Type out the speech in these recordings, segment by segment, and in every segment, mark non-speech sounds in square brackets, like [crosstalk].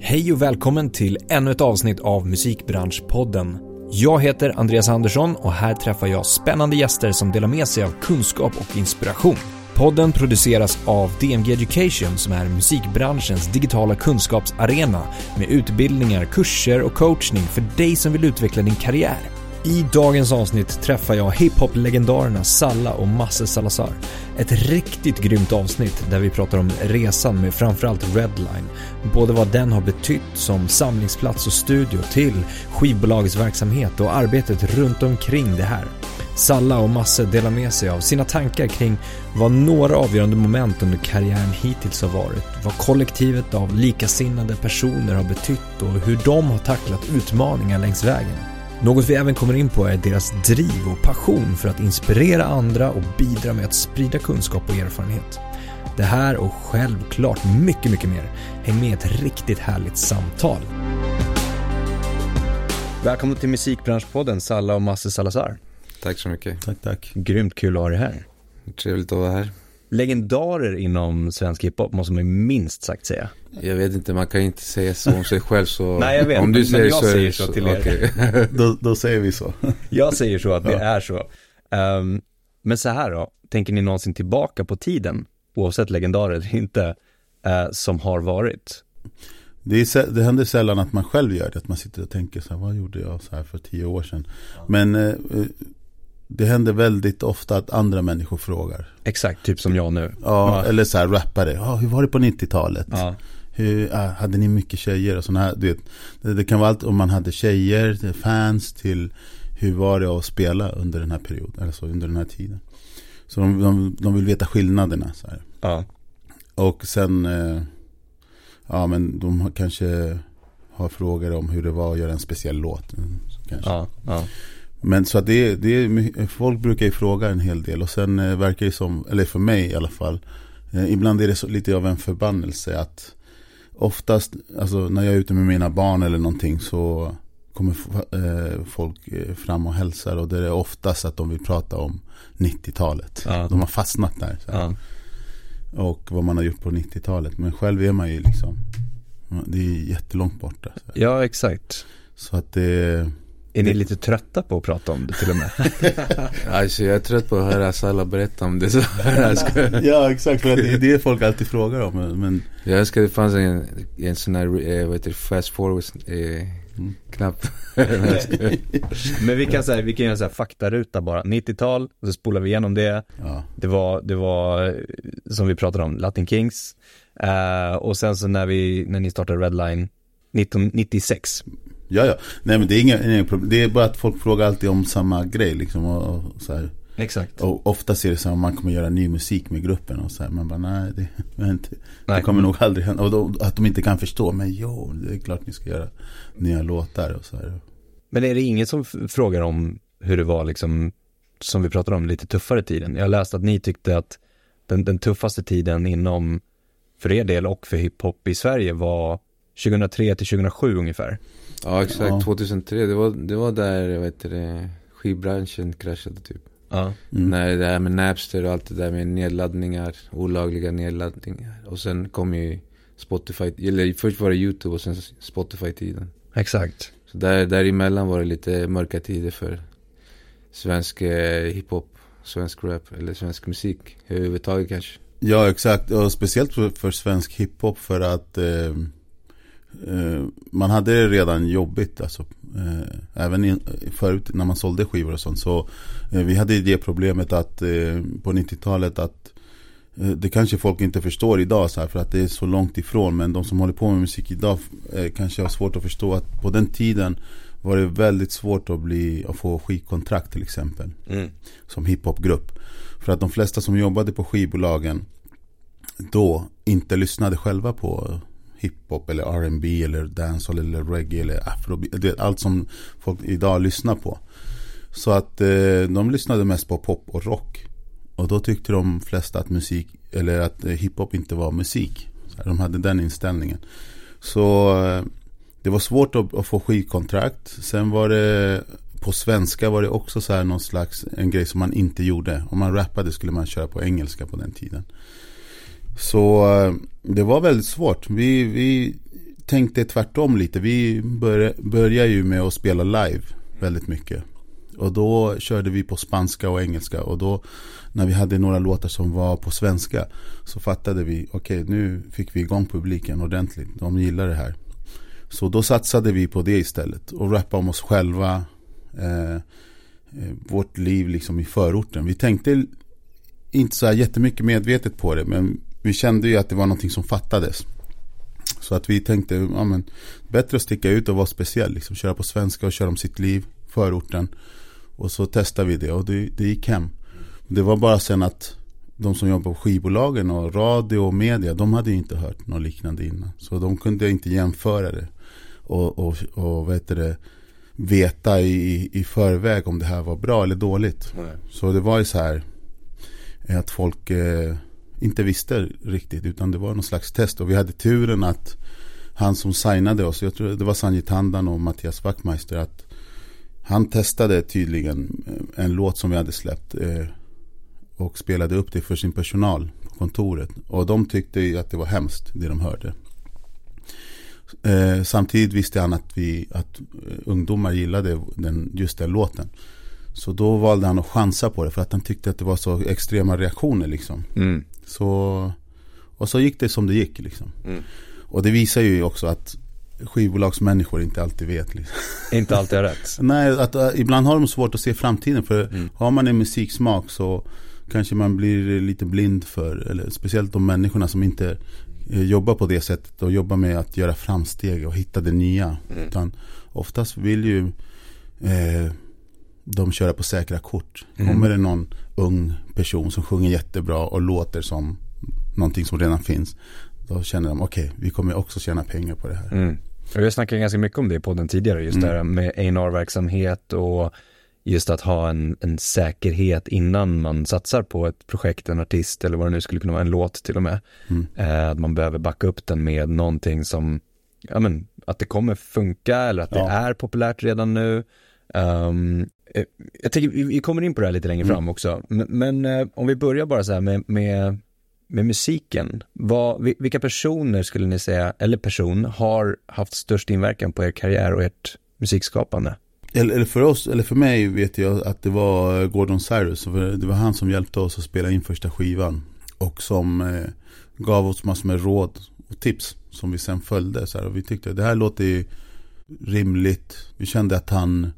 Hej och välkommen till ännu ett avsnitt av Musikbranschpodden. Jag heter Andreas Andersson och här träffar jag spännande gäster som delar med sig av kunskap och inspiration. Podden produceras av DMG Education som är musikbranschens digitala kunskapsarena med utbildningar, kurser och coachning för dig som vill utveckla din karriär. I dagens avsnitt träffar jag hiphop-legendarerna Salla och Masse Salazar. Ett riktigt grymt avsnitt där vi pratar om resan med framförallt Redline. Både vad den har betytt som samlingsplats och studio till skivbolagets verksamhet och arbetet runt omkring det här. Salla och Masse delar med sig av sina tankar kring vad några avgörande moment under karriären hittills har varit, vad kollektivet av likasinnade personer har betytt och hur de har tacklat utmaningar längs vägen. Något vi även kommer in på är deras driv och passion för att inspirera andra och bidra med att sprida kunskap och erfarenhet. Det här och självklart mycket, mycket mer. Häng med ett riktigt härligt samtal. Välkomna till Musikbranschpodden Salla och Masse Salazar. Tack så mycket. Tack, tack. Grymt kul att ha dig här. Trevligt att vara här. Legendarer inom svensk hiphop måste man ju minst sagt säga. Jag vet inte, man kan inte säga så om sig själv så. [laughs] Nej jag vet, om du men, säger men jag så, säger så, till er. Okay. [laughs] då, då säger vi så. [laughs] jag säger så att det är så. Um, men så här då, tänker ni någonsin tillbaka på tiden, oavsett legendarer eller inte, eh, som har varit? Det, är, det händer sällan att man själv gör det, att man sitter och tänker så här, vad gjorde jag så här för tio år sedan? Men eh, eh, det händer väldigt ofta att andra människor frågar. Exakt, typ som jag nu. Ja, eller så här rappare, ja, hur var det på 90-talet? Ja, Hur, ah, hade ni mycket tjejer och sådana här, du vet, det, det kan vara allt om man hade tjejer, till fans till hur var det att spela under den här perioden, alltså under den här tiden. Så de, de, de vill veta skillnaderna. Så här. ja, Och sen, eh, ja men de kanske har frågor om hur det var att göra en speciell låt. mm, Kanske. ja, ja. Men så att det, är- det är, folk brukar ju fråga en hel del och sen eh, verkar det som, eller för mig i alla fall, eh, ibland är det så, lite av en förbannelse att oftast, alltså när jag är ute med mina barn eller någonting så kommer eh, folk fram och hälsar och det är oftast att de vill prata om 90-talet. Ja. De har fastnat där. Ja. och vad man har gjort på 90-talet. Men själv är man ju liksom, det är jättelångt borta. Ja exakt. så att det, Är ni lite trötta på att prata om det till och med? [laughs] Alltså jag är trött på att höra Salla berätta om det. [laughs] Så ska, ja exakt, för det är det folk alltid frågar om. Men, jag önskar det fanns en, en sån här, eh, vad heter det, fast forward eh, Mm. knapp. [laughs] Men vi kan, säga, vi kan göra en sån här faktaruta bara. 90-tal, och så spolar vi igenom det. ja, Det var, det var, eh, som vi pratade om, Latin Kings. Eh, och sen så när vi, när ni startade Redline 1996. Ja, ja. Nej men det är inga, inga problem. Det är bara att folk frågar alltid om samma grej liksom. Och, och, så här. Exakt. och ofta ser det så här om man kommer göra ny musik med gruppen och så här. Man bara nej, det, [laughs] men Nej. det kommer nog aldrig hända. Och då, att de inte kan förstå. Men jo, det är klart ni ska göra nya låtar och så här. Men är det ingen som frågar om hur det var liksom, som vi pratade om, lite tuffare tiden? Jag läste att ni tyckte att den, den tuffaste tiden inom, för er del och för hiphop i Sverige var 2003 till 2007 ungefär. Ja exakt, Ja. 2003, det var, det var där, vad heter det, skivbranschen kraschade typ. Ja. Mm. När det här med Napster och allt det där med nedladdningar, olagliga nedladdningar. Och sen kom ju Spotify, eller först var det YouTube och sen Spotify-tiden. Exakt. Så där, däremellan var det lite mörka tider för svensk eh, hiphop, svensk rap eller svensk musik överhuvudtaget kanske. Ja, exakt. Och speciellt för, för svensk hiphop för att eh, man hade det redan jobbigt. Alltså, eh, även in, förut när man sålde skivor och sånt. Så eh, vi hade det problemet att eh, på 90-talet att eh, det kanske folk inte förstår idag så här, för att det är så långt ifrån. Men de som håller på med musik idag eh, kanske har svårt att förstå att på den tiden var det väldigt svårt att, bli, att få skivkontrakt till exempel Mm. som hiphopgrupp. För att de flesta som jobbade på skivbolagen då inte lyssnade själva på hiphop eller R&B eller dancehall eller reggae eller afrobeat. Allt som folk idag lyssnar på. Så att eh, de lyssnade mest på pop och rock. Och då tyckte de flesta att musik, eller att eh, hiphop inte var musik. Så de hade den inställningen. Så eh, det var svårt att, att få skivkontrakt. Sen var det på svenska var det också så här någon slags en grej som man inte gjorde. Om man rappade skulle man köra på engelska på den tiden. Så eh, det var väldigt svårt. Vi, vi tänkte tvärtom lite. Vi började, började ju med att spela live väldigt mycket. Och då körde vi på spanska och engelska. Och då när vi hade några låtar som var på svenska. Så fattade vi, okej okay, nu fick vi igång publiken ordentligt. De gillar det här. Så då satsade vi på det istället. Och rappa om oss själva. Eh, eh vårt liv liksom i förorten. Vi tänkte inte så här jättemycket medvetet på det. Men vi kände ju att det var någonting som fattades. Så att vi tänkte, ja men bättre att sticka ut och vara speciell. Liksom, köra på svenska och köra om sitt liv, förorten. Och så testade vi det och det, det gick hem. Det var bara sen att de som jobbar på skivbolagen och radio och media, de hade ju inte hört något liknande innan. Så de kunde inte jämföra det. Och, och, och vad det, veta i, i förväg om det här var bra eller dåligt. Nej. Så det var ju så här att folk eh, inte visste riktigt utan det var någon slags test. Och vi hade turen att han som signade oss, jag tror det var Sanji Tandan och Mattias Wachtmeister, att han testade tydligen eh, en låt som vi hade släppt eh, och spelade upp det för sin personal på kontoret. Och de tyckte att det var hemskt det de hörde. Eh, samtidigt visste han att, vi, att ungdomar gillade den, just den låten. Så då valde han att chansa på det för att han tyckte att det var så extrema reaktioner liksom. Mm. Så, och så gick det som det gick liksom. Mm. Och det visar ju också att skivbolagsmänniskor inte alltid vet. Liksom. [laughs] Inte alltid har rätt. [laughs] Nej, att, uh, ibland har de svårt att se framtiden. För mm. har man en musiksmak så kanske man blir lite blind för, eller speciellt de människorna som inte uh, jobbar på det sättet och jobbar med att göra framsteg och hitta det nya. Mm. Utan oftast vill ju uh, de köra på säkra kort. Mm. Kommer det någon ung person som sjunger jättebra och låter som någonting som redan finns. Då känner de, okej, okay, vi kommer också tjäna pengar på det här. Mm. Vi har snackat ganska mycket om det på den tidigare, just mm. det här med A&R-verksamhet och just att ha en, en säkerhet innan man satsar på ett projekt, en artist eller vad det nu skulle kunna vara, en låt till och med. Mm. Eh, att man behöver backa upp den med någonting som, ja men, att det kommer funka eller att ja. det är populärt redan nu. Um, jag tänker, vi kommer in på det här lite längre mm. fram också, men, men eh, om vi börjar bara så här med, med med musiken, vad, vilka personer skulle ni säga, eller person, har haft störst inverkan på er karriär och ert musikskapande? Eller, eller för oss, eller för mig vet jag att det var Gordon Cyrus. Det var han som hjälpte oss att spela in första skivan. Och som eh, gav oss massor med råd och tips som vi sen följde. Så här, och vi tyckte det här låter rimligt. Vi kände att han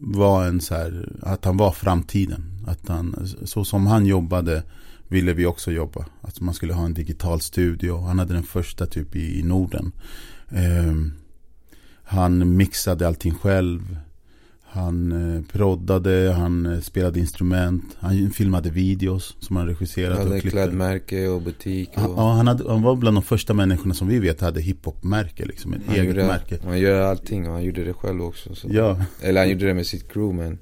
var en så här, att han var framtiden. Att han, så som han jobbade ville vi också jobba. Att man skulle ha en digital studio. Han hade den första typ i, i Norden. Eh, han mixade allting själv. Han eh, proddade, han eh, spelade instrument, han filmade videos som han regisserade. Han hade klädmärke och butik. Och... Ja, han, hade, han var bland de första människorna som vi vet hade hiphop-märke, liksom ett han eget gjorde, märke. Han gör allting och han gjorde det själv också. Så. Ja. Eller han gjorde det med sitt crew men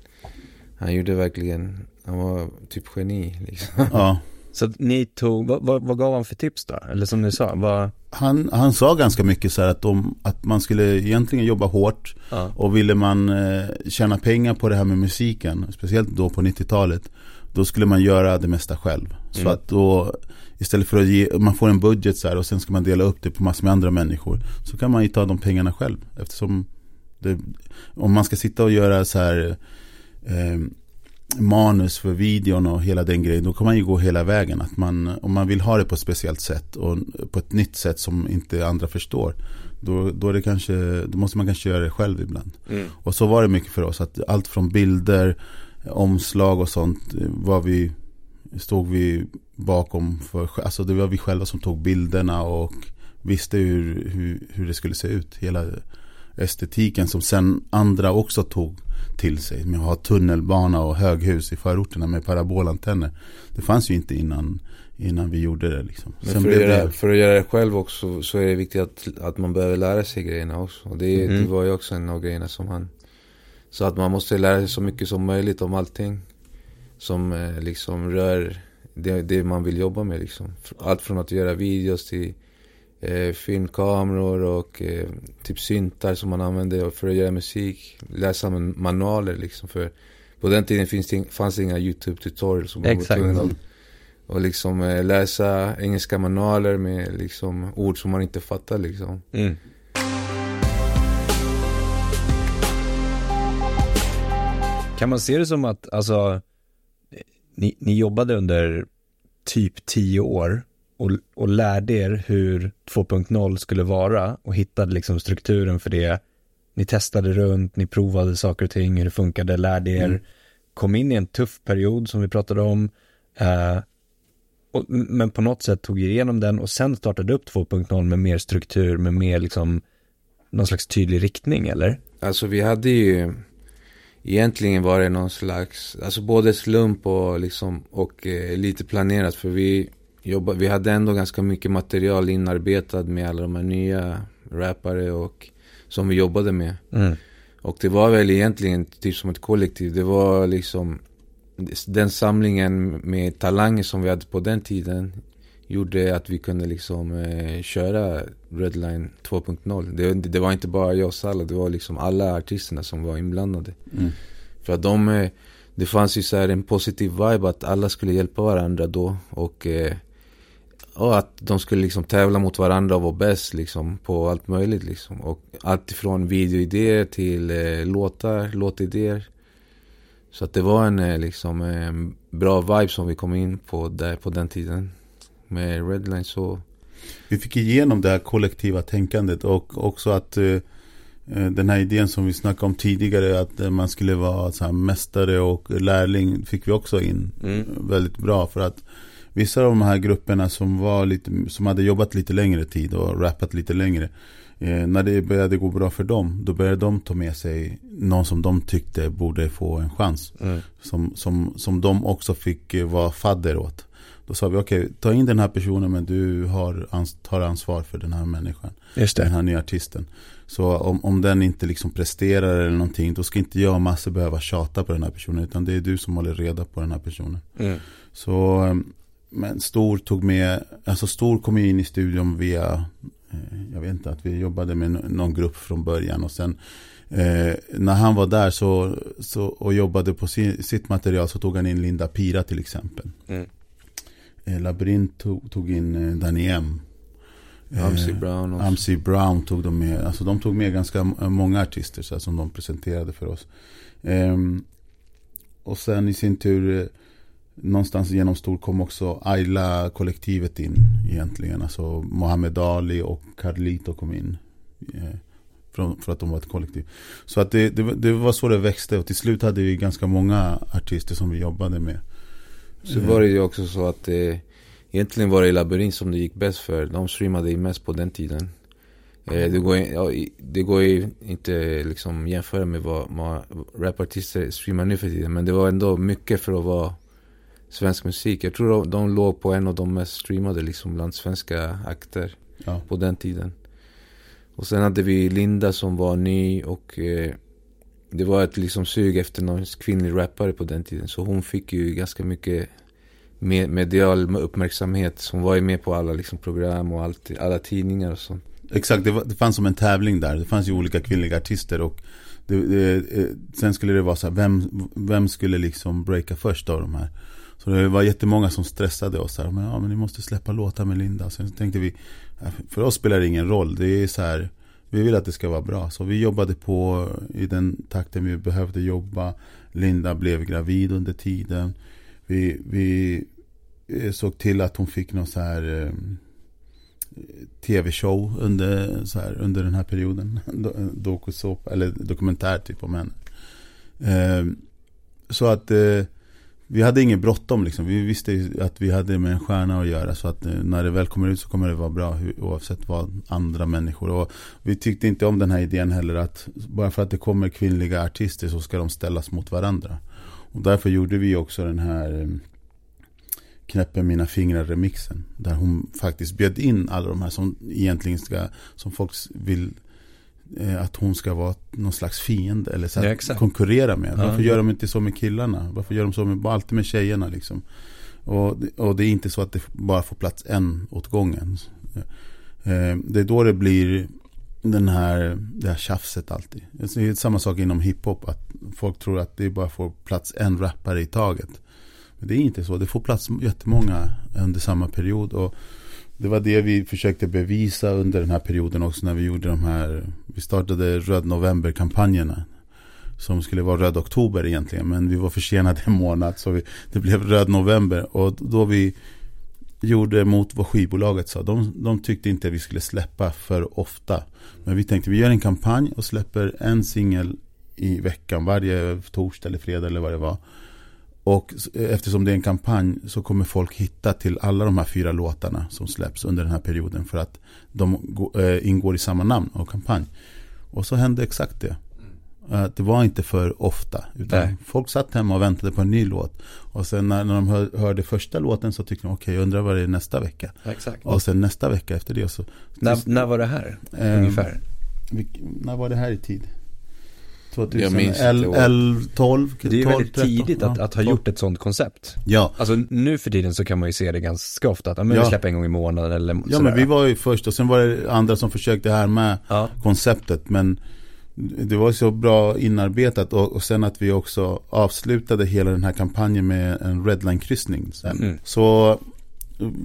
han gjorde verkligen, han var typ geni liksom. Ja. Så ni tog, vad, vad, vad, gav han för tips då? Eller som ni sa, vad... Han, han sa ganska mycket så här att, de, att man skulle egentligen jobba hårt. Ja. Och ville man eh, tjäna pengar på det här med musiken, speciellt då på 90-talet. Då skulle man göra det mesta själv. Så mm. att då, istället för att ge, man får en budget så här och sen ska man dela upp det på massor med andra människor. Så kan man ju ta de pengarna själv. Eftersom det, om man ska sitta och göra så här eh, manus för videon och hela den grejen. Då kan man ju gå hela vägen. Att man, om man vill ha det på ett speciellt sätt och på ett nytt sätt som inte andra förstår. Då, då, är det kanske, då måste man kanske göra det själv ibland. Mm. Och så var det mycket för oss. Att allt från bilder, omslag och sånt var vi, stod vi bakom. För, alltså det var vi själva som tog bilderna och visste hur, hur, hur det skulle se ut. Hela estetiken som sen andra också tog till sig. Med att ha tunnelbana och höghus i förorterna med parabolantenner. Det fanns ju inte innan, innan vi gjorde det. Liksom. För, att göra, det... för att göra det själv också så är det viktigt att, att man behöver lära sig grejerna också. Och det, mm. det var ju också en av grejerna som han... Så att man måste lära sig så mycket som möjligt om allting. Som eh, liksom rör det, det man vill jobba med liksom. Allt från att göra videos till eh, filmkameror och eh, typ syntar som man använde för att göra musik. Läsa manualer liksom. För på den tiden finns det, fanns det inga YouTube tutorials. Som Exakt. Man att, och liksom eh, läsa engelska manualer med liksom ord som man inte fattar liksom. Mm. Kan man se det som att, alltså, ni, ni jobbade under typ tio år och, och lärde er hur 2.0 skulle vara och hittade liksom strukturen för det. Ni testade runt, ni provade saker och ting, hur det funkade, lärde er, mm. kom in i en tuff period som vi pratade om, eh, och, men på något sätt tog er igenom den och sen startade upp 2.0 med mer struktur, med mer liksom någon slags tydlig riktning eller? Alltså vi hade ju Egentligen var det någon slags, alltså både slump och liksom och eh, lite planerat för vi jobbade, vi hade ändå ganska mycket material inarbetat med alla de här nya rappare och som vi jobbade med. Mm. Och det var väl egentligen typ som ett kollektiv. Det var liksom den samlingen med talanger som vi hade på den tiden gjorde att vi kunde liksom eh, köra Redline 2.0. Det, det, var inte bara jag och Salla, det var liksom alla artisterna som var inblandade. Mm. För att de, eh, det fanns ju så en positiv vibe att alla skulle hjälpa varandra då. Och, eh, och att de skulle liksom tävla mot varandra och vara bäst liksom på allt möjligt liksom. Och allt ifrån videoidéer till eh, låtar, låtidéer. Så att det var en eh, liksom en bra vibe som vi kom in på där på den tiden med Redline så Vi fick igenom det här kollektiva tänkandet och också att uh, den här idén som vi snackade om tidigare att uh, man skulle vara så mästare och lärling fick vi också in mm. väldigt bra för att vissa av de här grupperna som var lite som hade jobbat lite längre tid och rappat lite längre eh, när det började gå bra för dem, då började de ta med sig någon som de tyckte borde få en chans. Mm. Som, som, som de också fick vara fadder åt. Då sa vi okej, okay, ta in den här personen men du har, ans tar ansvar för den här människan. Just det. Den här nya artisten. Så om, om den inte liksom presterar eller någonting, då ska inte jag och Masse behöva tjata på den här personen. Utan det är du som håller reda på den här personen. Mm. Så, ehm, men Stor tog med, alltså Stor kom in i studion via, eh, jag vet inte, att vi jobbade med någon grupp från början och sen Eh, när han var där så, så, och jobbade på sin, sitt material så tog han in Linda Pira till exempel. Mm eh, Labyrint tog, tog in eh, Danny M. Eh, Amsi Brown också. Amsi Brown tog de med. Alltså de tog med ganska många artister så här, som de presenterade för oss. Eh, och sen i sin tur eh, någonstans genom stor kom också Ayla-kollektivet in egentligen. Alltså Mohammed Ali och Carlito kom in. Eh, för, för att de var ett kollektiv. Så att det, det, det, var så det växte och till slut hade vi ganska många artister som vi jobbade med. Så var det ju också så att eh, egentligen var det Labyrint som det gick bäst för. De streamade ju mest på den tiden. Eh, det, går, ja, det går ju inte liksom jämföra med vad, vad rapartister streamar nu för tiden. Men det var ändå mycket för att vara svensk musik. Jag tror de, de låg på en av de mest streamade liksom bland svenska akter ja. på den tiden. Och sen hade vi Linda som var ny och eh, det var ett liksom sug efter någon kvinnlig rappare på den tiden. Så hon fick ju ganska mycket medial uppmärksamhet. Hon var ju med på alla liksom program och allt, alla tidningar och sånt. Exakt, det, var, det fanns som en tävling där. Det fanns ju olika kvinnliga artister och det, det, eh, sen skulle det vara så här, vem, vem skulle liksom breaka först av de här? Så det var jättemånga som stressade oss här. Men, ja, men ni måste släppa låtar med Linda. Sen tänkte vi, äh, för oss spelar det ingen roll. Det är så här, vi vill att det ska vara bra. Så vi jobbade på i den takten vi behövde jobba. Linda blev gravid under tiden. Vi, vi eh, såg till att hon fick någon så här eh, tv-show under, så här, under den här perioden. [laughs] Eh, dokusåpa, eller dokumentär typ om henne. Eh, så att eh, vi hade inget bråttom liksom. Vi visste att vi hade med en stjärna att göra. Så att eh, när det väl kommer ut så kommer det vara bra oavsett vad andra människor. Och vi tyckte inte om den här idén heller att bara för att det kommer kvinnliga artister så ska de ställas mot varandra. Och därför gjorde vi också den här eh, Knäpper mina fingrar remixen. Där hon faktiskt bjöd in alla de här som egentligen ska, som folk vill att hon ska vara någon slags fiende eller så ja, konkurrera med. Varför ja, gör de inte så med killarna? Varför gör de så med, alltid med tjejerna liksom? Och, och det är inte så att det bara får plats en åt gången. Eh, det är då det blir den här, det här tjafset alltid. Det är samma sak inom hiphop. Att folk tror att det bara får plats en rappare i taget. Men det är inte så. Det får plats jättemånga under samma period. Och det var det vi försökte bevisa under den här perioden också när vi gjorde de här Vi startade Röd November-kampanjerna som skulle vara Röd Oktober egentligen. Men vi var försenade en månad så vi, det blev Röd November. Och då vi gjorde mot vad skivbolaget sa. De, de tyckte inte att vi skulle släppa för ofta. Men vi tänkte vi gör en kampanj och släpper en singel i veckan. Varje torsdag eller fredag eller vad det var. Och eftersom det är en kampanj så kommer folk hitta till alla de här fyra låtarna som släpps under den här perioden. För att de äh, ingår i samma namn och kampanj. Och så hände exakt det. Uh, det var inte för ofta. Utan Nej. folk satt hemma och väntade på en ny låt. Och sen när, när de hör, hörde första låten så tyckte de okej, okay, jag undrar vad det är nästa vecka. Exakt. Och sen nästa vecka efter det så. När, när var det här? Uh, ungefär? när var det här i tid? 2011-12 Det är ju väldigt 13, tidigt att, att ha gjort ett sånt koncept. Ja. Alltså nu för tiden så kan man ju se det ganska ofta. Att men ja. vi släpper en gång i månaden eller Ja sådär. men vi var ju först och sen var det andra som försökte här med ja. konceptet. Men det var så bra inarbetat och, och sen att vi också avslutade hela den här kampanjen med en redline-kryssning. Mm. Så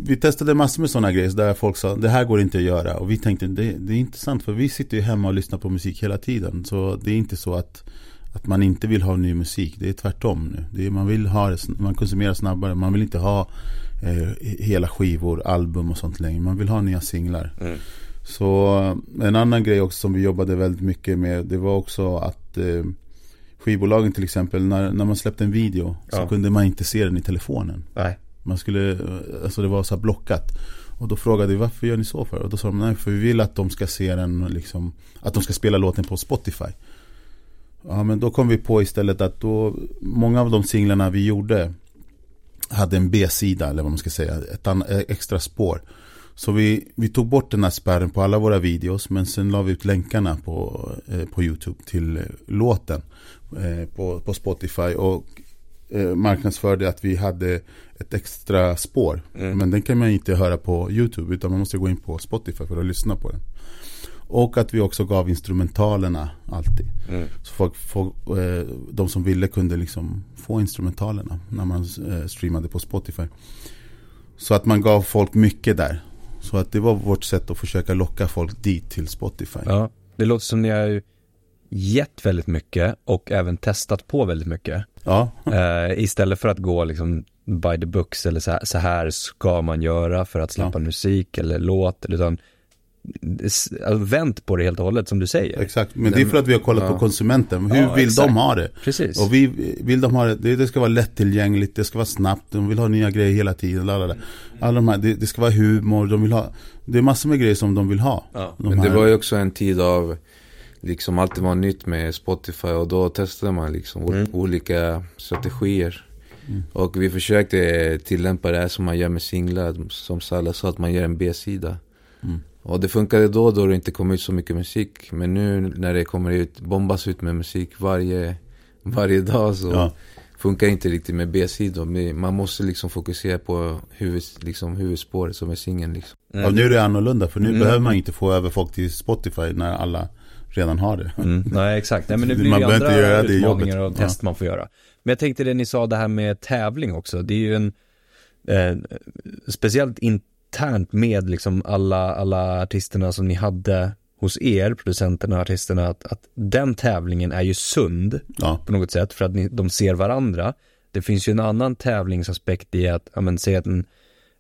vi testade massor med sådana grejer där folk sa det här går inte att göra och vi tänkte det, det är intressant för vi sitter ju hemma och lyssnar på musik hela tiden så det är inte så att att man inte vill ha ny musik, det är tvärtom nu. Är, man vill ha man konsumerar snabbare, man vill inte ha eh, hela skivor, album och sånt längre. Man vill ha nya singlar. Mm. Så en annan grej också som vi jobbade väldigt mycket med, det var också att eh, skivbolagen till exempel, när, när man släppte en video så ja. kunde man inte se den i telefonen. Nej. Man skulle, alltså det var så blockat. Och då frågade vi varför gör ni så för? Och då sa de nej för vi vill att de ska se den liksom, att de ska spela låten på Spotify. Ja men då kom vi på istället att då, många av de singlarna vi gjorde hade en B-sida eller vad man ska säga, ett eh, extra spår. Så vi, vi tog bort den här spärren på alla våra videos men sen la vi ut länkarna på, eh, på YouTube till eh, låten eh, på, på Spotify och eh, marknadsförde att vi hade ett extra spår. Mm. Men den kan man inte höra på YouTube utan man måste gå in på Spotify för att lyssna på den. Och att vi också gav instrumentalerna alltid. Mm. Så folk, folk, eh, de som ville kunde liksom få instrumentalerna när man eh, streamade på Spotify. Så att man gav folk mycket där. Så att det var vårt sätt att försöka locka folk dit till Spotify. Ja, det låter som ni har gett väldigt mycket och även testat på väldigt mycket. Ja. Eh, istället för att gå liksom by the books eller så här, så här ska man göra för att släppa ja. musik eller låt. Utan alltså, vänt på det helt och hållet som du säger. Exakt, men det är för att vi har kollat ja. på konsumenten. Hur ja, vill exakt. de ha det? Precis. Och vi vill de ha det, det, ska vara lättillgängligt, det ska vara snabbt, de vill ha nya grejer hela tiden. Lalala. Alla de här, det, det, ska vara humor, de vill ha, det är massor med grejer som de vill ha. Ja. De men det här. var ju också en tid av liksom allt var nytt med Spotify och då testade man liksom mm. olika strategier. Mm. Och vi försökte tillämpa det här som man gör med singlar, som Salla sa, att man gör en B-sida. Mm. Och det funkade då, då det inte kom ut så mycket musik. Men nu när det kommer ut, bombas ut med musik varje, varje dag så ja. funkar inte riktigt med B-sidor. Man måste liksom fokusera på huvud, liksom, huvudspåret som är singeln. Liksom. Ja, nu är det annorlunda, för nu mm. behöver man inte få över folk till Spotify när alla redan har det. Mm. Nej, exakt. Nej, men det [laughs] blir man ju andra inte göra det utmaningar och test ja. man får göra. Men jag tänkte det ni sa det här med tävling också. Det är ju en, eh, speciellt internt med liksom alla, alla artisterna som ni hade hos er, producenterna och artisterna, att, att den tävlingen är ju sund ja. på något sätt för att ni, de ser varandra. Det finns ju en annan tävlingsaspekt i att, ja men säg att en,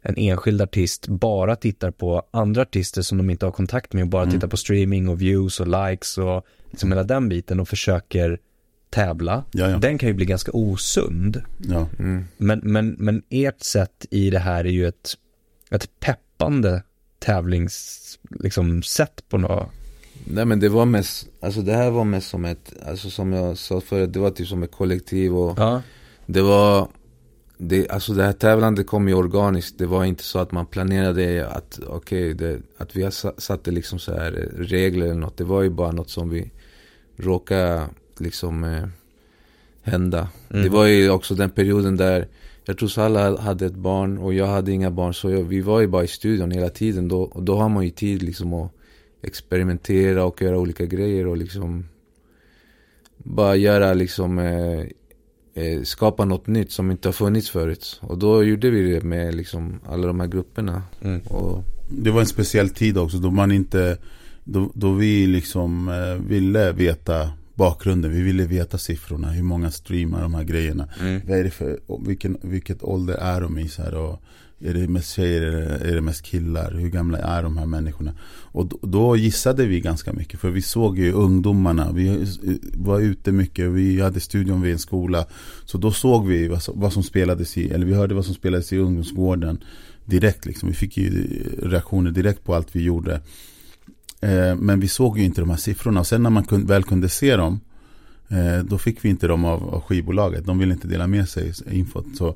en enskild artist bara tittar på andra artister som de inte har kontakt med och bara mm. tittar på streaming och views och likes och liksom hela den biten och försöker tävla. Jaja. Den kan ju bli ganska osund. Ja. Mm. Men, men, men ert sätt i det här är ju ett, ett peppande tävlingssätt liksom, på något Nej men det var mest, alltså det här var mest som ett, alltså som jag sa förut, det var typ som ett kollektiv och ja. det var det, alltså det här tävlandet kom ju organiskt. Det var inte så att man planerade att, okay, att vi satte liksom så här regler eller något. Det var ju bara något som vi råkade liksom eh, hända. Mm. Det var ju också den perioden där jag tror alla hade ett barn och jag hade inga barn. Så jag, vi var ju bara i studion hela tiden. Då, och då har man ju tid liksom att experimentera och göra olika grejer och liksom bara göra liksom eh, eh, skapa något nytt som inte har funnits förut. Och då gjorde vi det med liksom alla de här grupperna. Mm. Och... Det var en speciell tid också då man inte, då, då vi liksom eh, ville veta bakgrunden. Vi ville veta siffrorna, hur många streamar de här grejerna. Mm. Vad är det för, vilken, vilket ålder är de i? Så här, och är det mest tjejer eller är det mest killar? Hur gamla är de här människorna? Och då, då gissade vi ganska mycket. För vi såg ju ungdomarna. Vi eh, var ute mycket. Vi hade studion vid en skola. Så då såg vi vad som, vad som spelades i, eller vi hörde vad som spelades i ungdomsgården direkt. Liksom. Vi fick ju eh, reaktioner direkt på allt vi gjorde. Eh, men vi såg ju inte de här siffrorna. Och sen när man kun, väl kunde se dem eh, då fick vi inte dem av, av skivbolaget. De ville inte dela med sig infot. Så,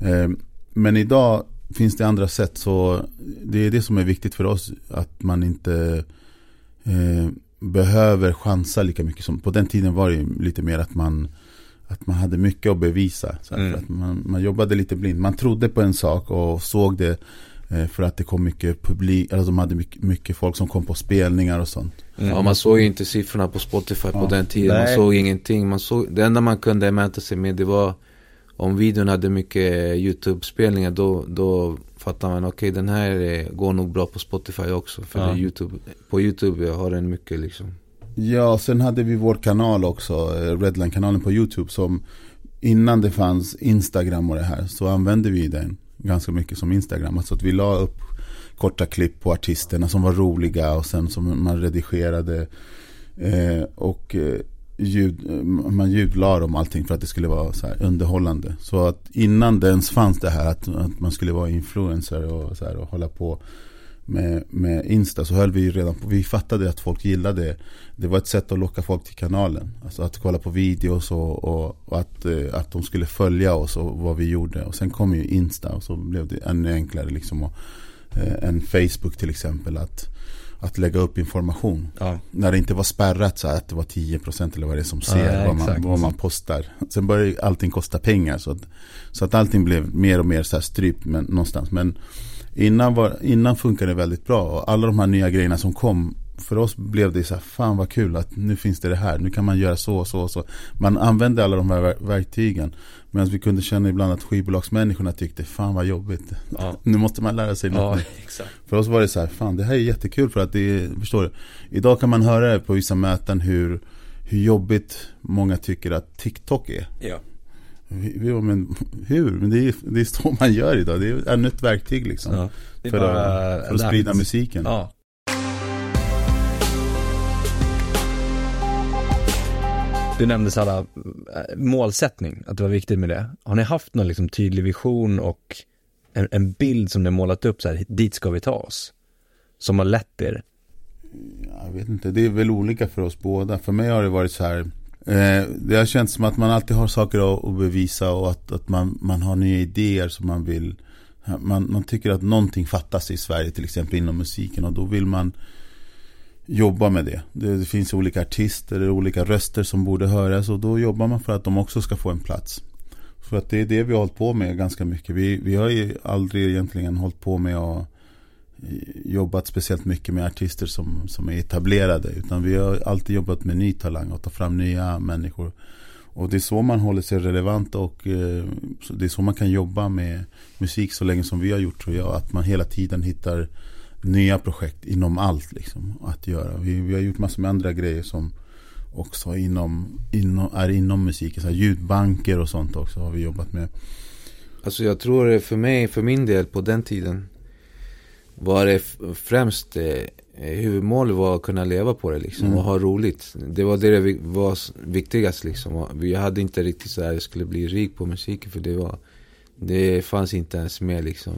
eh, men idag finns det andra sätt. Så det är det som är viktigt för oss. Att man inte eh, behöver chansa lika mycket som på den tiden var det lite mer att man att man hade mycket att bevisa. Så mm. att man, man jobbade lite blind. Man trodde på en sak och såg det eh, för att det kom mycket publik, alltså de hade mycket, mycket folk som kom på spelningar och sånt. Mm. Ja, man såg ju inte siffrorna på Spotify ja. på den tiden. Man såg ingenting. Man såg, det enda man kunde mäta sig med det var om videon hade mycket YouTube-spelningar då, då fattar man okej okay, den här går nog bra på Spotify också. För ja. YouTube, på YouTube har den mycket liksom. Ja, sen hade vi vår kanal också, eh, Redline-kanalen på YouTube som innan det fanns Instagram och det här så använde vi den ganska mycket som Instagram. Alltså att vi la upp korta klipp på artisterna som var roliga och sen som man redigerade. Eh, och eh, ljud, eh, man ljudlar om allting för att det skulle vara så underhållande. Så att innan det ens fanns det här att, att man skulle vara influencer och, så här, och hålla på med, med Insta så höll vi redan på, vi fattade att folk gillade det. Det var ett sätt att locka folk till kanalen. Alltså att kolla på videos och, och, och att, eh, att de skulle följa oss och vad vi gjorde. Och sen kom ju Insta och så blev det ännu enklare liksom. Och, eh, en Facebook till exempel. att att lägga upp information. Ja. När det inte var spärrat så att det var 10% eller vad det är som ser ja, vad, man, vad man postar. Sen började allting kosta pengar. Så att, så att allting blev mer och mer så här strypt men, någonstans. Men innan, var, innan funkade det väldigt bra. Och alla de här nya grejerna som kom. För oss blev det så här, fan vad kul att nu finns det det här. Nu kan man göra så och så och så. Man använde alla de här verktygen. Medan vi kunde känna ibland att skivbolagsmänniskorna tyckte fan vad jobbigt. Ja. [laughs] Nu måste man lära sig något. [laughs] Ja, för oss var det så här, fan det här är jättekul för att det är, förstår du. Idag kan man höra på vissa möten hur, hur jobbigt många tycker att TikTok är. Ja. Ja, men hur? Men det är, det är så man gör idag. Det är ännu ett verktyg liksom. Ja, för, att, för att sprida musiken. Ja. Du nämnde Sara, eh, målsättning, att det var viktigt med det. Har ni haft någon liksom tydlig vision och en, en bild som ni målat upp så här, dit ska vi ta oss? Som har lett er? Mm, jag vet inte, det är väl olika för oss båda. För mig har det varit så här, eh, det har känts som att man alltid har saker att, att bevisa och att, att man, man har nya idéer som man vill man, man tycker att någonting fattas i Sverige till exempel inom musiken och då vill man jobba med det. det. finns olika artister, och olika röster som borde höras och då jobbar man för att de också ska få en plats. För att det är det vi har hållit på med ganska mycket. Vi, vi har ju aldrig egentligen hållit på med att eh, jobbat speciellt mycket med artister som, som är etablerade. Utan vi har alltid jobbat med ny talang och ta fram nya människor. Och det är så man håller sig relevant och eh, det är så man kan jobba med musik så länge som vi har gjort tror jag. Att man hela tiden hittar nya projekt inom allt liksom, att göra. Vi, vi har gjort massor med andra grejer som också inom, inom, är inom musiken. Så här ljudbanker och sånt också har vi jobbat med. Alltså jag tror för mig, för min del på den tiden var det främst eh, huvudmålet var att kunna leva på det liksom mm. och ha roligt. Det var det det var viktigast liksom. Vi hade inte riktigt så här, jag skulle bli rik på musiken för det var Det fanns inte ens med liksom.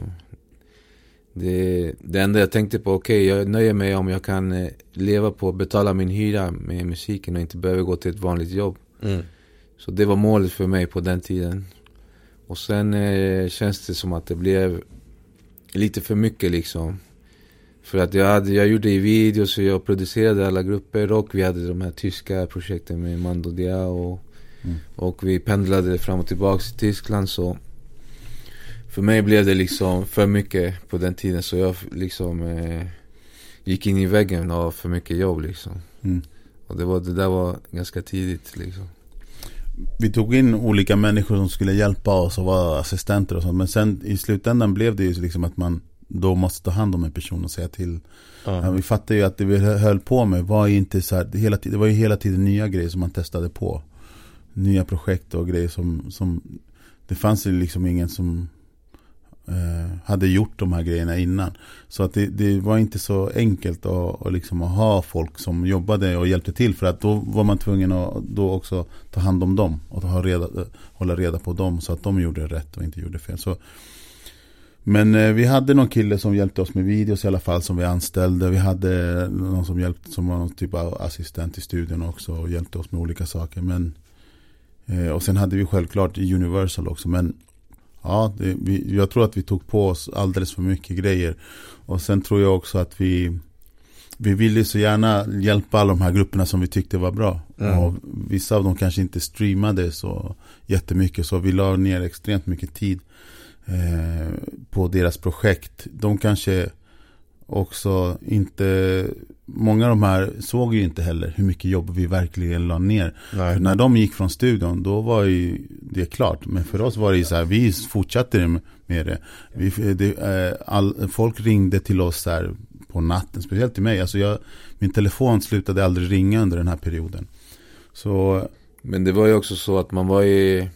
Det, det enda jag tänkte på, okej okay, jag nöjer mig om jag kan eh, leva på att betala min hyra med musiken och inte behöver gå till ett vanligt jobb. Mm. Så det var målet för mig på den tiden. Och sen eh, känns det som att det blev lite för mycket liksom. För att jag, hade, jag gjorde i videos och jag producerade alla grupper och vi hade de här tyska projekten med Mando Diao. Mm. Och vi pendlade fram och tillbaka till Tyskland så för mig blev det liksom för mycket på den tiden så jag liksom eh, gick in i väggen av för mycket jobb liksom. Mm. Och det, var, det där var ganska tidigt liksom. Vi tog in olika människor som skulle hjälpa oss och vara assistenter och sånt. Men sen i slutändan blev det ju liksom att man då måste ta hand om en person och säga till. Ja. vi fattar ju att det vi höll på med var inte så här, det, hela, det var ju hela tiden nya grejer som man testade på. Nya projekt och grejer som, som det fanns ju liksom ingen som Eh, hade gjort de här grejerna innan. Så att det, det var inte så enkelt att, att, liksom att ha folk som jobbade och hjälpte till. För att då var man tvungen att då också ta hand om dem. Och ha reda, hålla reda på dem så att de gjorde rätt och inte gjorde fel. Så, men eh, vi hade någon kille som hjälpte oss med videos i alla fall som vi anställde. Vi hade någon som hjälpte som var någon typ av assistent i studion också och hjälpte oss med olika saker. Men, eh, och sen hade vi självklart Universal också. Men ja, det, vi, jag tror att vi tog på oss alldeles för mycket grejer. Och sen tror jag också att vi vi ville så gärna hjälpa alla de här grupperna som vi tyckte var bra. Mm. Och vissa av dem kanske inte streamade så jättemycket. Så vi la ner extremt mycket tid eh, på deras projekt. De kanske också inte, många av de här såg ju inte heller hur mycket jobb vi verkligen la ner. När de gick från studion, då var ju det klart. Men för oss var det ju så här, vi fortsatte med det. Vi, det eh, all, folk ringde till oss så här på natten, speciellt till mig. Alltså jag, min telefon slutade aldrig ringa under den här perioden. Så... Men det var ju också så att man var ju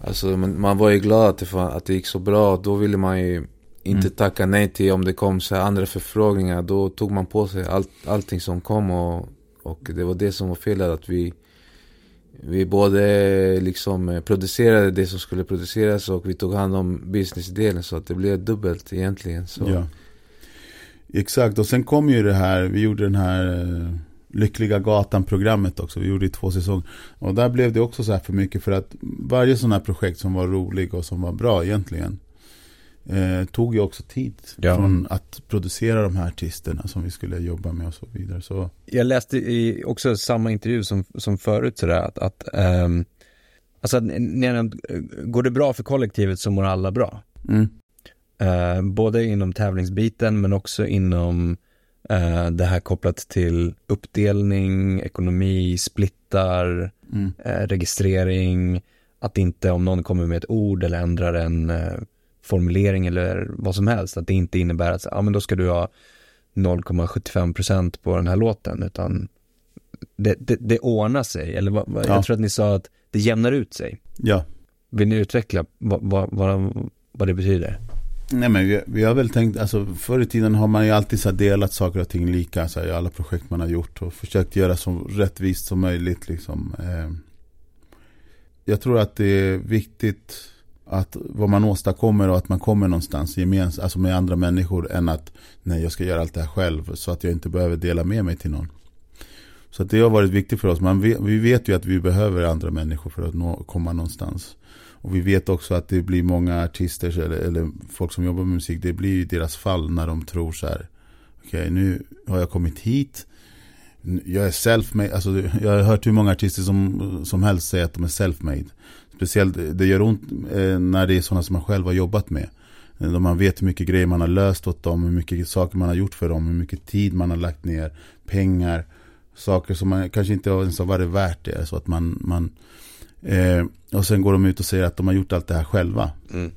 Alltså man, man var ju glad att det, att det gick så bra. Då ville man ju inte mm. tacka nej till om det kom så andra förfrågningar. Då tog man på sig allt, allting som kom och, och det var det som var felet. Att vi, vi både liksom producerade det som skulle produceras och vi tog hand om businessdelen. Så att det blev dubbelt egentligen. Så. Ja. Exakt, och sen kom ju det här, vi gjorde den här eh, Lyckliga Gatan-programmet också. Vi gjorde det i två säsonger. Och där blev det också så här för mycket för att varje sån här projekt som var rolig och som var bra egentligen eh, tog ju också tid ja. från att producera de här artisterna som vi skulle jobba med och så vidare. Så. Jag läste i också samma intervju som, som förut sådär att, att um, alltså, går det bra för kollektivet så mår alla bra. Mm. Uh, både inom tävlingsbiten men också inom Uh, det här kopplat till uppdelning, ekonomi, splittar, mm. uh, registrering, att inte om någon kommer med ett ord eller ändrar en uh, formulering eller vad som helst, att det inte innebär att, ja men då ska du ha 0,75% på den här låten, utan det, det, det ordnar sig, eller vad, vad, ja. jag tror att ni sa att det jämnar ut sig. Ja. Vill ni utveckla vad, vad, vad, vad det betyder? Nej men vi, vi, har väl tänkt, alltså förr i tiden har man ju alltid så delat saker och ting lika så här, i alla projekt man har gjort och försökt göra så rättvist som möjligt liksom. Eh, jag tror att det är viktigt att vad man åstadkommer och att man kommer någonstans gemens, alltså med andra människor än att nej jag ska göra allt det här själv så att jag inte behöver dela med mig till någon. Så det har varit viktigt för oss. Man vet, vi vet ju att vi behöver andra människor för att nå, komma någonstans. Och vi vet också att det blir många artister eller, eller folk som jobbar med musik. Det blir ju deras fall när de tror så här. Okej, okay, nu har jag kommit hit. Jag är self-made. Alltså, jag har hört hur många artister som, som helst säger att de är self-made. Speciellt, det gör ont eh, när det är sådana som man själv har jobbat med. Då man vet hur mycket grejer man har löst åt dem, hur mycket saker man har gjort för dem, hur mycket tid man har lagt ner, pengar, saker som man kanske inte ens har varit värt det. Så att man, man Eh, och sen går de ut och säger att de har gjort allt det här själva. Mm.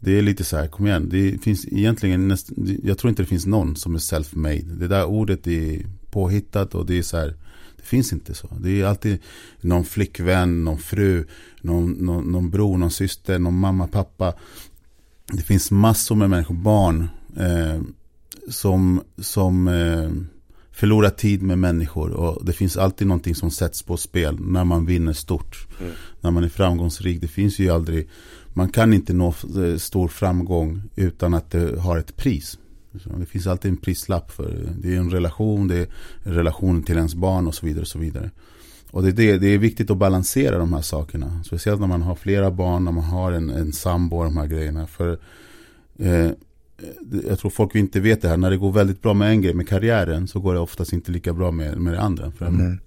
Det är lite så här, kom igen. Det finns egentligen, näst, jag tror inte det finns någon som är self-made. Det där ordet är påhittat och det är så här, det finns inte så. Det är alltid någon flickvän, någon fru, någon, någon, någon bror, någon syster, någon mamma, pappa. Det finns massor med människor, barn, eh, som, som eh, förlora tid med människor och det finns alltid någonting som sätts på spel när man vinner stort. Mm. När man är framgångsrik. Det finns ju aldrig, man kan inte nå eh, stor framgång utan att det har ett pris. Det finns alltid en prislapp för det. är en relation, det är relationen till ens barn och så vidare. Och så vidare. Och det är, det, det är viktigt att balansera de här sakerna. Speciellt när man har flera barn, när man har en, en sambo och de här grejerna. För eh, jag tror folk inte vet det här, när det går väldigt bra med en grej, med karriären, så går det oftast inte lika bra med, med det andra. För mm.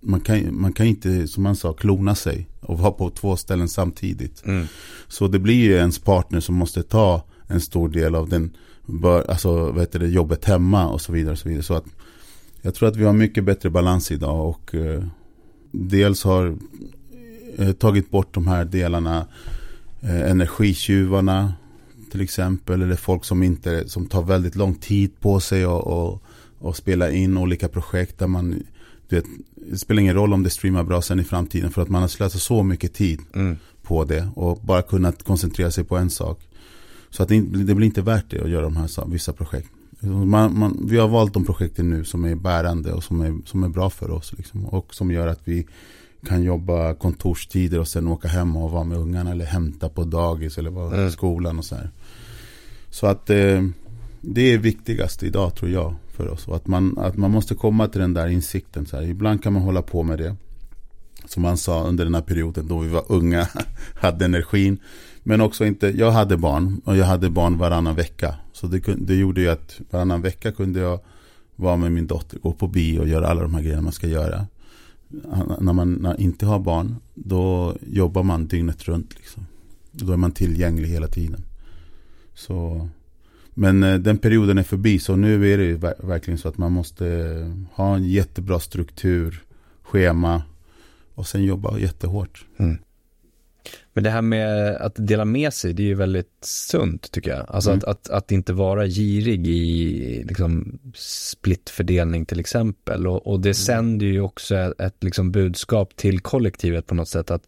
man, kan, man kan inte, som man sa, klona sig och vara på två ställen samtidigt. Mm. Så det blir ju ens partner som måste ta en stor del av den, alltså, vad heter det, jobbet hemma och så vidare. Och så vidare. Så att, jag tror att vi har mycket bättre balans idag och eh, dels har eh, tagit bort de här delarna, eh, energitjuvarna, till exempel. Eller folk som, inte, som tar väldigt lång tid på sig och, och, och spela in olika projekt där man vet, det spelar ingen roll om det streamar bra sen i framtiden för att man har slösat så mycket tid mm. på det och bara kunnat koncentrera sig på en sak. Så att det, det blir inte värt det att göra de här vissa projekt. Man, man, vi har valt de projekten nu som är bärande och som är, som är bra för oss. Liksom, och som gör att vi kan jobba kontorstider och sen åka hem och vara med ungarna eller hämta på dagis eller vara mm. skolan och så här. Så att eh, det är viktigast idag tror jag för oss. Och att man, att man måste komma till den där insikten. Så här. Ibland kan man hålla på med det. Som han sa under den här perioden då vi var unga, [laughs] hade energin. Men också inte, jag hade barn och jag hade barn varannan vecka. Så det, det gjorde ju att varannan vecka kunde jag vara med min dotter, gå på bio och göra alla de här grejerna man ska göra. När man när inte har barn, då jobbar man dygnet runt. Liksom. Då är man tillgänglig hela tiden. Så, men eh, den perioden är förbi, så nu är det verkligen så att man måste eh, ha en jättebra struktur, schema och sen jobba jättehårt. Mm. Men det här med att dela med sig, det är ju väldigt sunt tycker jag. Alltså mm. att, att, att, inte vara girig i liksom splittfördelning till exempel. Och, och det mm. sänder ju också ett, ett liksom budskap till kollektivet på något sätt. Att,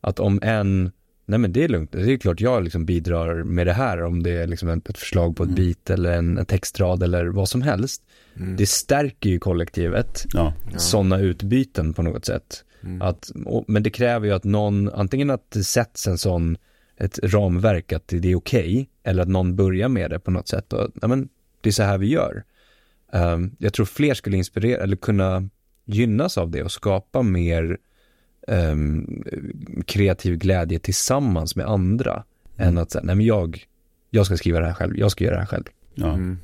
att om en, nej men det är lugnt, det är klart jag liksom bidrar med det här. Om det är liksom ett, ett förslag på ett mm. bit eller en, en textrad eller vad som helst. Mm. Det stärker ju kollektivet, ja. sådana utbyten på något sätt. Mm. Att, och, men det kräver ju att någon, antingen att det sätts en sån, ett ramverk att det är okej, okay, eller att någon börjar med det på något sätt. Och, ja, men, det är så här vi gör. Um, jag tror fler skulle inspirera, eller kunna gynnas av det och skapa mer um, kreativ glädje tillsammans med andra. Mm. Än att säga, nej men jag, jag ska skriva det här själv, jag ska göra det här själv. Ja. Mm.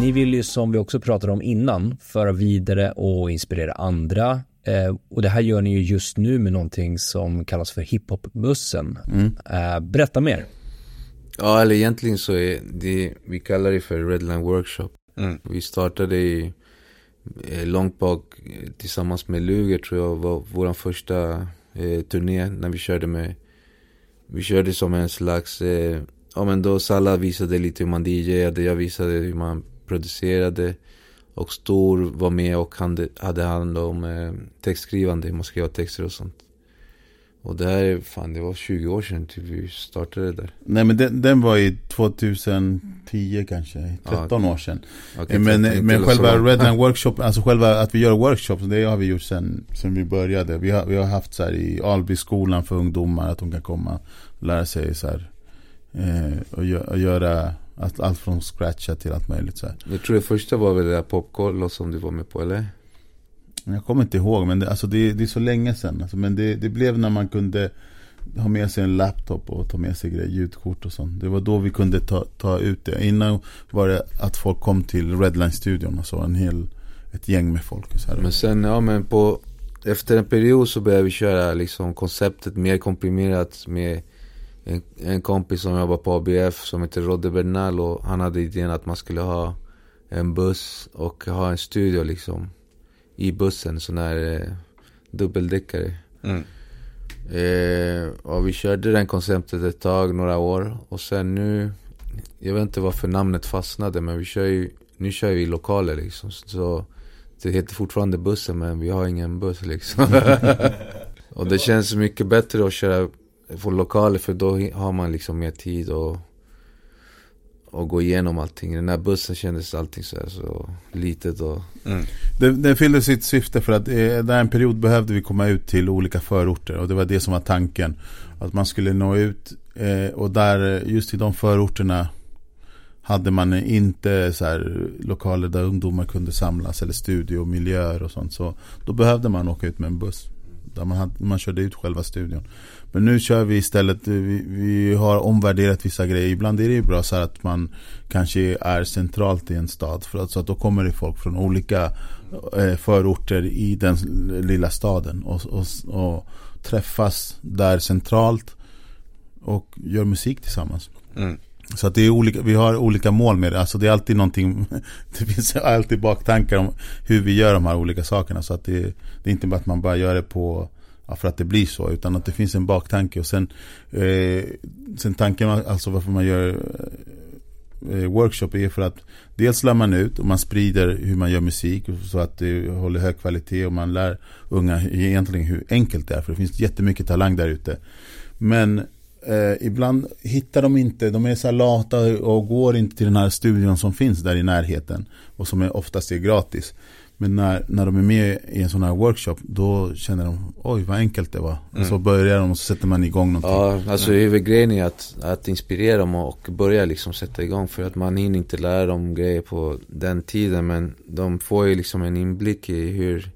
Ni vill ju som vi också pratade om innan föra vidare och inspirera andra. Eh, och det här gör ni ju just nu med någonting som kallas för hiphopbussen. Mm. Eh, berätta mer. Ja, eller egentligen så är det, vi kallar det för Redline Workshop. Mm. Vi startade i, eh, långt bak tillsammans med Luger tror jag var vår första eh, turné när vi körde med, vi körde som en slags, eh, ja men då Salla visade lite hur man DJade, jag visade hur man producerade. Och Stor var med och hade, hade hand om eh, textskrivande, man skrev texter och sånt. Och det här, fan det var 20 år sedan till vi startade där. Nej men den, den var i 2010 kanske, 13 ja, år sedan. Okay, men men själva Redline [laughs] Workshop, alltså själva att vi gör workshops, det har vi gjort sedan, sedan vi började. Vi har, vi har haft så här i Albyskolan för ungdomar, att de kan komma och lära sig så här. Eh, och, gö och göra allt, allt från scratcha till allt möjligt så här. Jag tror det första var väl det där popcorn som du var med på eller? Jag kommer inte ihåg men det, alltså det, det är så länge sedan. Alltså, men det, det blev när man kunde ha med sig en laptop och ta med sig grejer, ljudkort och sånt. Det var då vi kunde ta, ta ut det. Innan var det att folk kom till Redline-studion och så. En hel, ett gäng med folk. Så här. Men sen, ja men på, efter en period så började vi köra liksom konceptet mer komprimerat med en, en kompis som jobbar på ABF som heter Rodde Bernal och han hade idén att man skulle ha en buss och ha en studio liksom i bussen, sån här eh, dubbeldäckare. Mm. Eh, och vi körde det konceptet ett tag, några år och sen nu, jag vet inte varför namnet fastnade men vi kör ju, nu kör vi i lokaler liksom. Så det heter fortfarande bussen men vi har ingen buss liksom. [laughs] och det känns mycket bättre att köra få lokaler för då har man liksom mer tid och, och gå igenom allting. Den här bussen kändes allting så, här, så litet och... Mm. Den, den fyllde sitt syfte för att eh, där en period behövde vi komma ut till olika förorter och det var det som var tanken. Att man skulle nå ut eh, och där just i de förorterna hade man inte så här, lokaler där ungdomar kunde samlas eller studiomiljöer och sånt. Så då behövde man åka ut med en buss. Där man, hade, man körde ut själva studion. Men nu kör vi istället, vi, vi har omvärderat vissa grejer. Ibland är det ju bra så att man kanske är centralt i en stad. För att, så att då kommer det folk från olika eh, förorter i den lilla staden. Och, och, och träffas där centralt och gör musik tillsammans. Mm. Så att det är olika, vi har olika mål med det. Alltså det är alltid någonting, [laughs] det finns alltid baktankar om hur vi gör de här olika sakerna. Så att det, det är inte bara att man bara gör det på för att det blir så. Utan att det finns en baktanke. Och sen, eh, sen tanken, alltså varför man gör eh, eh, workshop är för att dels lär man ut och man sprider hur man gör musik så att det håller hög kvalitet och man lär unga egentligen hur enkelt det är. För det finns jättemycket talang där ute. Men eh, ibland hittar de inte, de är så här lata och går inte till den här studion som finns där i närheten. Och som är oftast är gratis. Men när, när de är med i en sån här workshop Då känner de Oj vad enkelt det var. Mm. Så börjar de och så sätter man igång någonting. Ja alltså huvudgrejen är att, att inspirera dem och börja liksom sätta igång För att man hinner inte lära dem grejer på den tiden Men de får ju liksom en inblick i hur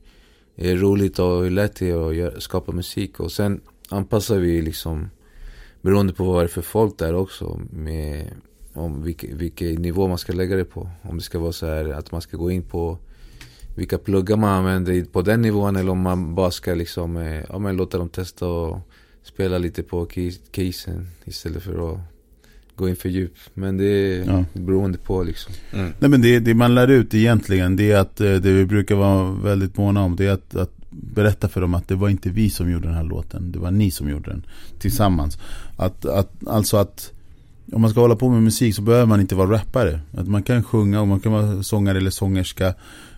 det är roligt och hur lätt det är att skapa musik. Och sen anpassar vi liksom Beroende på vad det är för folk där också med om vilken, vilken nivå man ska lägga det på. Om det ska vara så här att man ska gå in på vilka pluggar man använder på den nivån eller om man bara ska liksom, eh, ja, men låta dem testa och spela lite på casen istället för att gå in för djup. Men det är ja. beroende på liksom. Mm. Nej men det, det man lär ut egentligen det är att eh, det vi brukar vara väldigt måna om det är att, att berätta för dem att det var inte vi som gjorde den här låten. Det var ni som gjorde den tillsammans. Att, att, alltså att om man ska hålla på med musik så behöver man inte vara rappare. Att man kan sjunga och man kan vara sångare eller sångerska.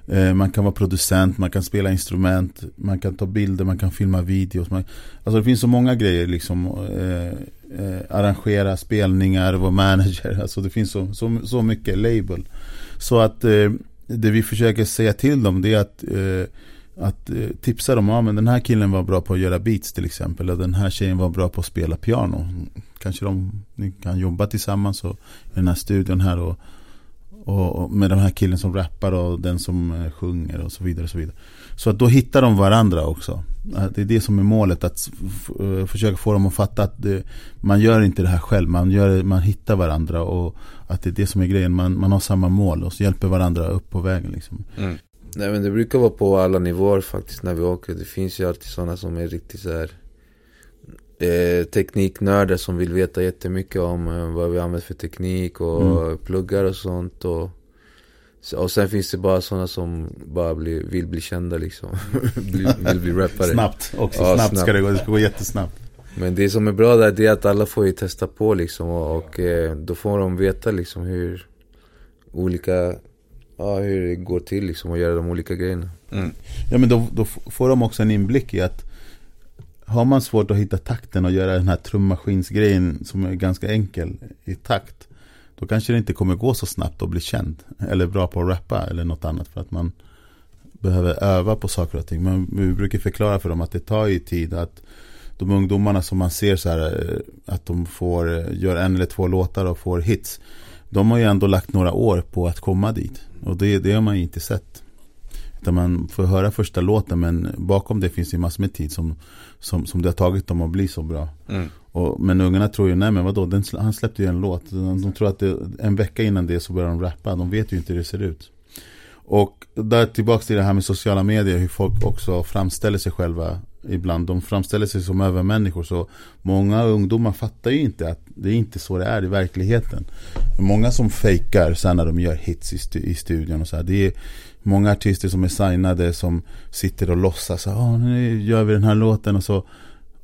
Eh, man kan vara producent, man kan spela instrument, man kan ta bilder, man kan filma videos. Man, alltså det finns så många grejer liksom. Eh, eh, arrangera spelningar, vara manager. [laughs] Alltså det finns så, så, så mycket label. Så att eh, det vi försöker säga till dem det är att eh, att eh, tipsa dem, ja men den här killen var bra på att göra beats till exempel. Eller den här tjejen var bra på att spela piano. Mm, kanske de kan jobba tillsammans och, i den här studion här och och, med den här killen som rappar och den som eh, sjunger och så vidare. och Så vidare. Så att då hittar de varandra också. Det är det som är målet. Att eh, försöka få dem att fatta att det, man gör inte det här själv. Man, gör, man hittar varandra och att det är det som är grejen. Man, man har samma mål och så hjälper varandra upp på vägen. Liksom. Mm. Nej men det brukar vara på alla nivåer faktiskt när vi åker. Det finns ju alltid sådana som är riktigt så här tekniknördar som vill veta jättemycket om eh, vad vi använder för teknik och mm. pluggar och sånt. Och, och sen finns det bara sådana som bara bli, vill bli kända liksom. [laughs] [laughs] vill bli rappare. Snabbt också, ja, snabbt, snabbt, ska det gå, det ska gå jättesnabbt. Men det som är bra där det är att alla får ju testa på liksom och, och eh, då får de veta liksom hur olika, ja hur det går till liksom att göra de olika grejerna. Mm. Ja men då, då får de också en inblick i att har man svårt att hitta takten och göra den här trummaskinsgrejen som är ganska enkel i takt. Då kanske det inte kommer gå så snabbt att bli känd. Eller bra på att rappa eller något annat. För att man behöver öva på saker och ting. Men vi brukar förklara för dem att det tar ju tid. att De ungdomarna som man ser så här eh, att de får, göra gör en eller två låtar och får hits. De har ju ändå lagt några år på att komma dit. Och det, det har man ju inte sett. Där man får höra första låten men bakom det finns det massor med tid som, som, som det har tagit dem att bli så bra. Mm. Och, men ungarna tror ju, nej men vadå, den, han släppte ju en låt. De, de tror att det, en vecka innan det så börjar de rappa. De vet ju inte hur det ser ut. Och där tillbaka till det här med sociala medier, hur folk också framställer sig själva ibland. De framställer sig som övermänniskor. Så många ungdomar fattar ju inte att det är inte så det är i verkligheten. Många som fejkar sen när de gör hits i, stu i studion och så här. Det är, många artister som är signade som sitter och låtsas. Ja, nu gör vi den här låten och så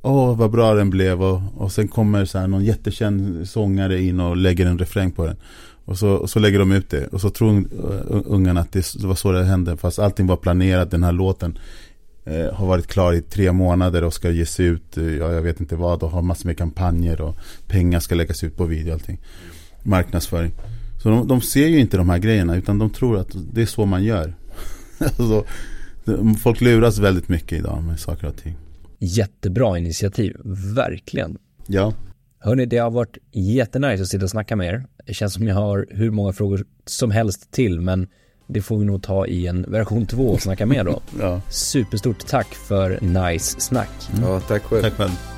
Åh, vad bra den blev och, och sen kommer så här någon jättekänd sångare in och lägger en refräng på den. Och så, och så lägger de ut det. Och så tror ungarna att det, var så det hände. Fast allting var planerat. Den här låten eh, har varit klar i tre månader och ska ges ut. Eh, ja, jag vet inte vad. Och har massor med kampanjer och pengar ska läggas ut på video och allting. Marknadsföring. Så de, de, ser ju inte de här grejerna utan de tror att det är så man gör. [laughs] alltså, folk luras väldigt mycket idag med saker och ting. Jättebra initiativ, verkligen. Ja. Hörni, det har varit jättenice att sitta och snacka med er. Det känns som ni har hur många frågor som helst till, men det får vi nog ta i en version 2 och snacka mer då. [laughs] ja. Superstort tack för nice snack. Mm. Ja, tack själv. Tack själv.